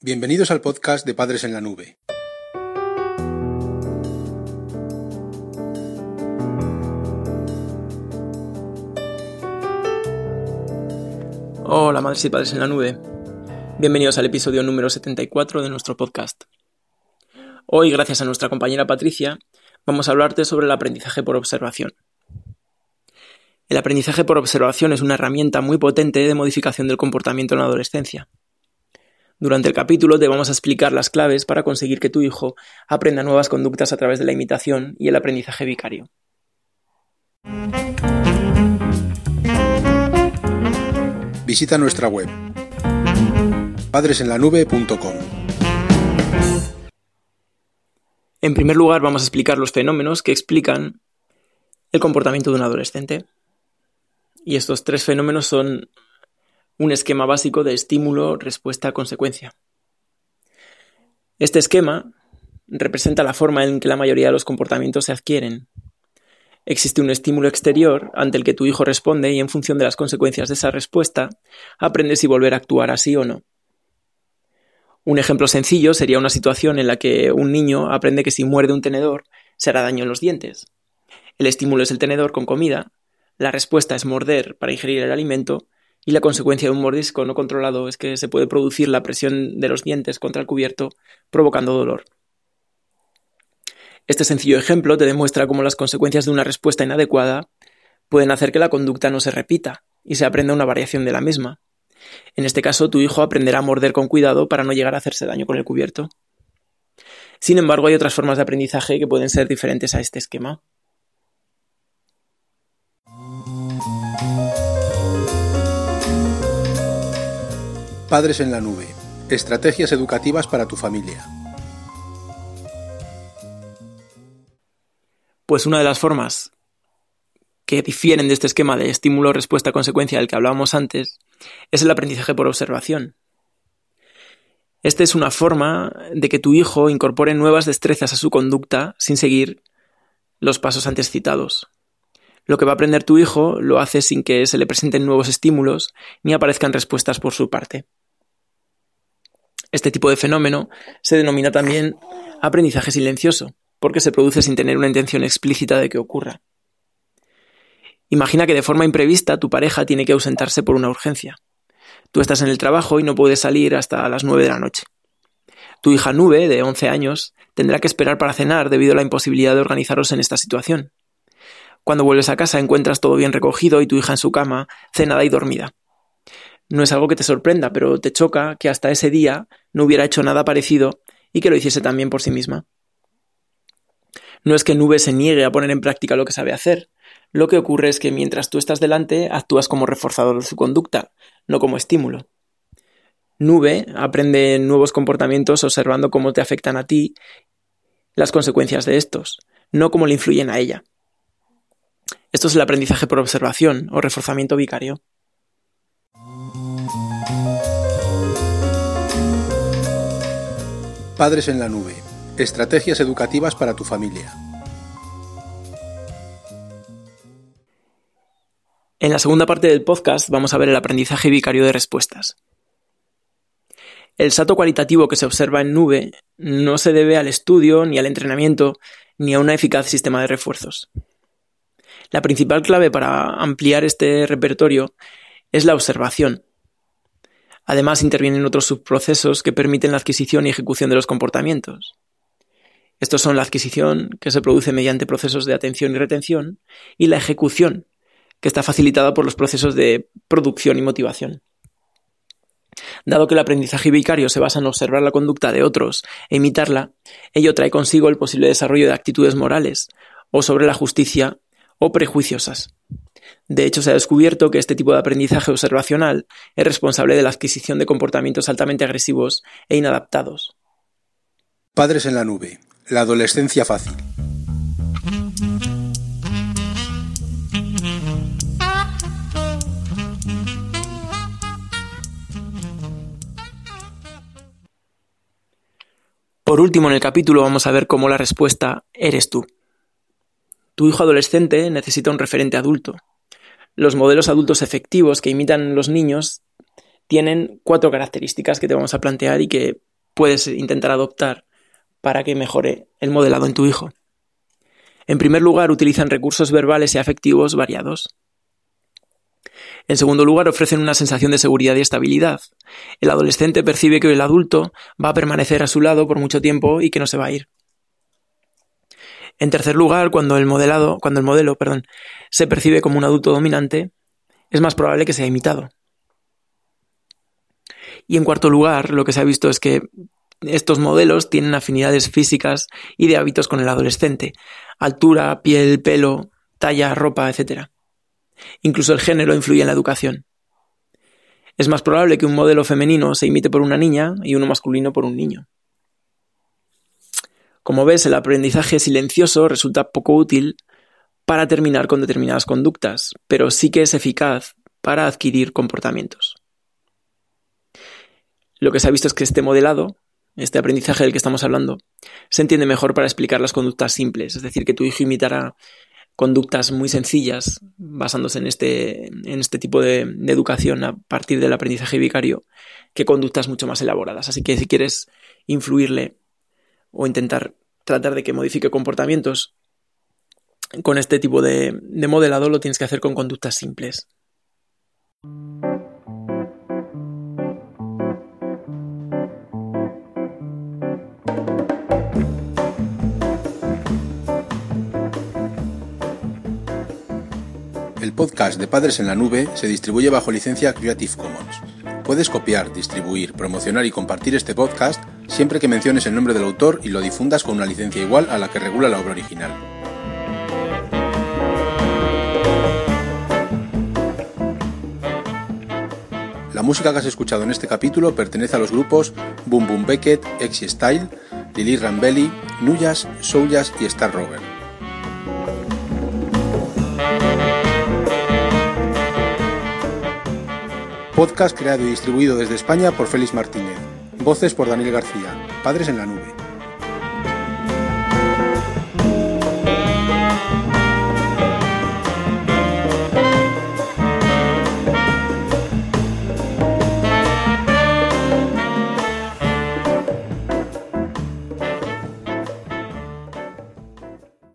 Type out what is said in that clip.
Bienvenidos al podcast de Padres en la Nube. Hola madres y padres en la nube. Bienvenidos al episodio número 74 de nuestro podcast. Hoy, gracias a nuestra compañera Patricia, vamos a hablarte sobre el aprendizaje por observación. El aprendizaje por observación es una herramienta muy potente de modificación del comportamiento en la adolescencia. Durante el capítulo te vamos a explicar las claves para conseguir que tu hijo aprenda nuevas conductas a través de la imitación y el aprendizaje vicario. Visita nuestra web padresenlanube.com. En primer lugar, vamos a explicar los fenómenos que explican el comportamiento de un adolescente. Y estos tres fenómenos son un esquema básico de estímulo, respuesta, consecuencia. Este esquema representa la forma en que la mayoría de los comportamientos se adquieren. Existe un estímulo exterior ante el que tu hijo responde y en función de las consecuencias de esa respuesta, aprendes si volver a actuar así o no. Un ejemplo sencillo sería una situación en la que un niño aprende que si muerde un tenedor se hará daño en los dientes. El estímulo es el tenedor con comida, la respuesta es morder para ingerir el alimento y la consecuencia de un mordisco no controlado es que se puede producir la presión de los dientes contra el cubierto, provocando dolor. Este sencillo ejemplo te demuestra cómo las consecuencias de una respuesta inadecuada pueden hacer que la conducta no se repita y se aprenda una variación de la misma. En este caso, tu hijo aprenderá a morder con cuidado para no llegar a hacerse daño con el cubierto. Sin embargo, hay otras formas de aprendizaje que pueden ser diferentes a este esquema. Padres en la Nube. Estrategias educativas para tu familia. Pues una de las formas que difieren de este esquema de estímulo-respuesta-consecuencia del que hablábamos antes es el aprendizaje por observación. Esta es una forma de que tu hijo incorpore nuevas destrezas a su conducta sin seguir los pasos antes citados. Lo que va a aprender tu hijo lo hace sin que se le presenten nuevos estímulos ni aparezcan respuestas por su parte. Este tipo de fenómeno se denomina también aprendizaje silencioso, porque se produce sin tener una intención explícita de que ocurra. Imagina que de forma imprevista tu pareja tiene que ausentarse por una urgencia. Tú estás en el trabajo y no puedes salir hasta las 9 de la noche. Tu hija Nube, de 11 años, tendrá que esperar para cenar debido a la imposibilidad de organizaros en esta situación. Cuando vuelves a casa encuentras todo bien recogido y tu hija en su cama, cenada y dormida. No es algo que te sorprenda, pero te choca que hasta ese día no hubiera hecho nada parecido y que lo hiciese también por sí misma. No es que Nube se niegue a poner en práctica lo que sabe hacer. Lo que ocurre es que mientras tú estás delante, actúas como reforzador de su conducta, no como estímulo. Nube aprende nuevos comportamientos observando cómo te afectan a ti las consecuencias de estos, no cómo le influyen a ella. Esto es el aprendizaje por observación o reforzamiento vicario. Padres en la Nube. Estrategias educativas para tu familia. En la segunda parte del podcast vamos a ver el aprendizaje vicario de respuestas. El salto cualitativo que se observa en nube no se debe al estudio, ni al entrenamiento, ni a un eficaz sistema de refuerzos. La principal clave para ampliar este repertorio es la observación, Además, intervienen otros subprocesos que permiten la adquisición y ejecución de los comportamientos. Estos son la adquisición, que se produce mediante procesos de atención y retención, y la ejecución, que está facilitada por los procesos de producción y motivación. Dado que el aprendizaje vicario se basa en observar la conducta de otros e imitarla, ello trae consigo el posible desarrollo de actitudes morales, o sobre la justicia, o prejuiciosas. De hecho, se ha descubierto que este tipo de aprendizaje observacional es responsable de la adquisición de comportamientos altamente agresivos e inadaptados. Padres en la nube. La adolescencia fácil. Por último, en el capítulo vamos a ver cómo la respuesta eres tú. Tu hijo adolescente necesita un referente adulto, los modelos adultos efectivos que imitan los niños tienen cuatro características que te vamos a plantear y que puedes intentar adoptar para que mejore el modelado en tu hijo. En primer lugar, utilizan recursos verbales y afectivos variados. En segundo lugar, ofrecen una sensación de seguridad y estabilidad. El adolescente percibe que el adulto va a permanecer a su lado por mucho tiempo y que no se va a ir. En tercer lugar, cuando el modelado, cuando el modelo, perdón, se percibe como un adulto dominante, es más probable que sea imitado. Y en cuarto lugar, lo que se ha visto es que estos modelos tienen afinidades físicas y de hábitos con el adolescente, altura, piel, pelo, talla, ropa, etc. Incluso el género influye en la educación. Es más probable que un modelo femenino se imite por una niña y uno masculino por un niño. Como ves, el aprendizaje silencioso resulta poco útil para terminar con determinadas conductas, pero sí que es eficaz para adquirir comportamientos. Lo que se ha visto es que este modelado, este aprendizaje del que estamos hablando, se entiende mejor para explicar las conductas simples, es decir, que tu hijo imitará conductas muy sencillas basándose en este, en este tipo de, de, educación a partir del aprendizaje vicario que conductas mucho más elaboradas. Así que si quieres influirle o intentar tratar de que modifique comportamientos con este tipo de, de modelado, lo tienes que hacer con conductas simples. El podcast de Padres en la Nube se distribuye bajo licencia Creative Commons. Puedes copiar, distribuir, promocionar y compartir este podcast siempre que menciones el nombre del autor y lo difundas con una licencia igual a la que regula la obra original. La música que has escuchado en este capítulo pertenece a los grupos Boom Boom Beckett, Exy Style, Lily Rambelli, Nuyas, Souljas y Star Rover. Podcast creado y distribuido desde España por Félix Martínez. Voces por Daniel García. Padres en la nube.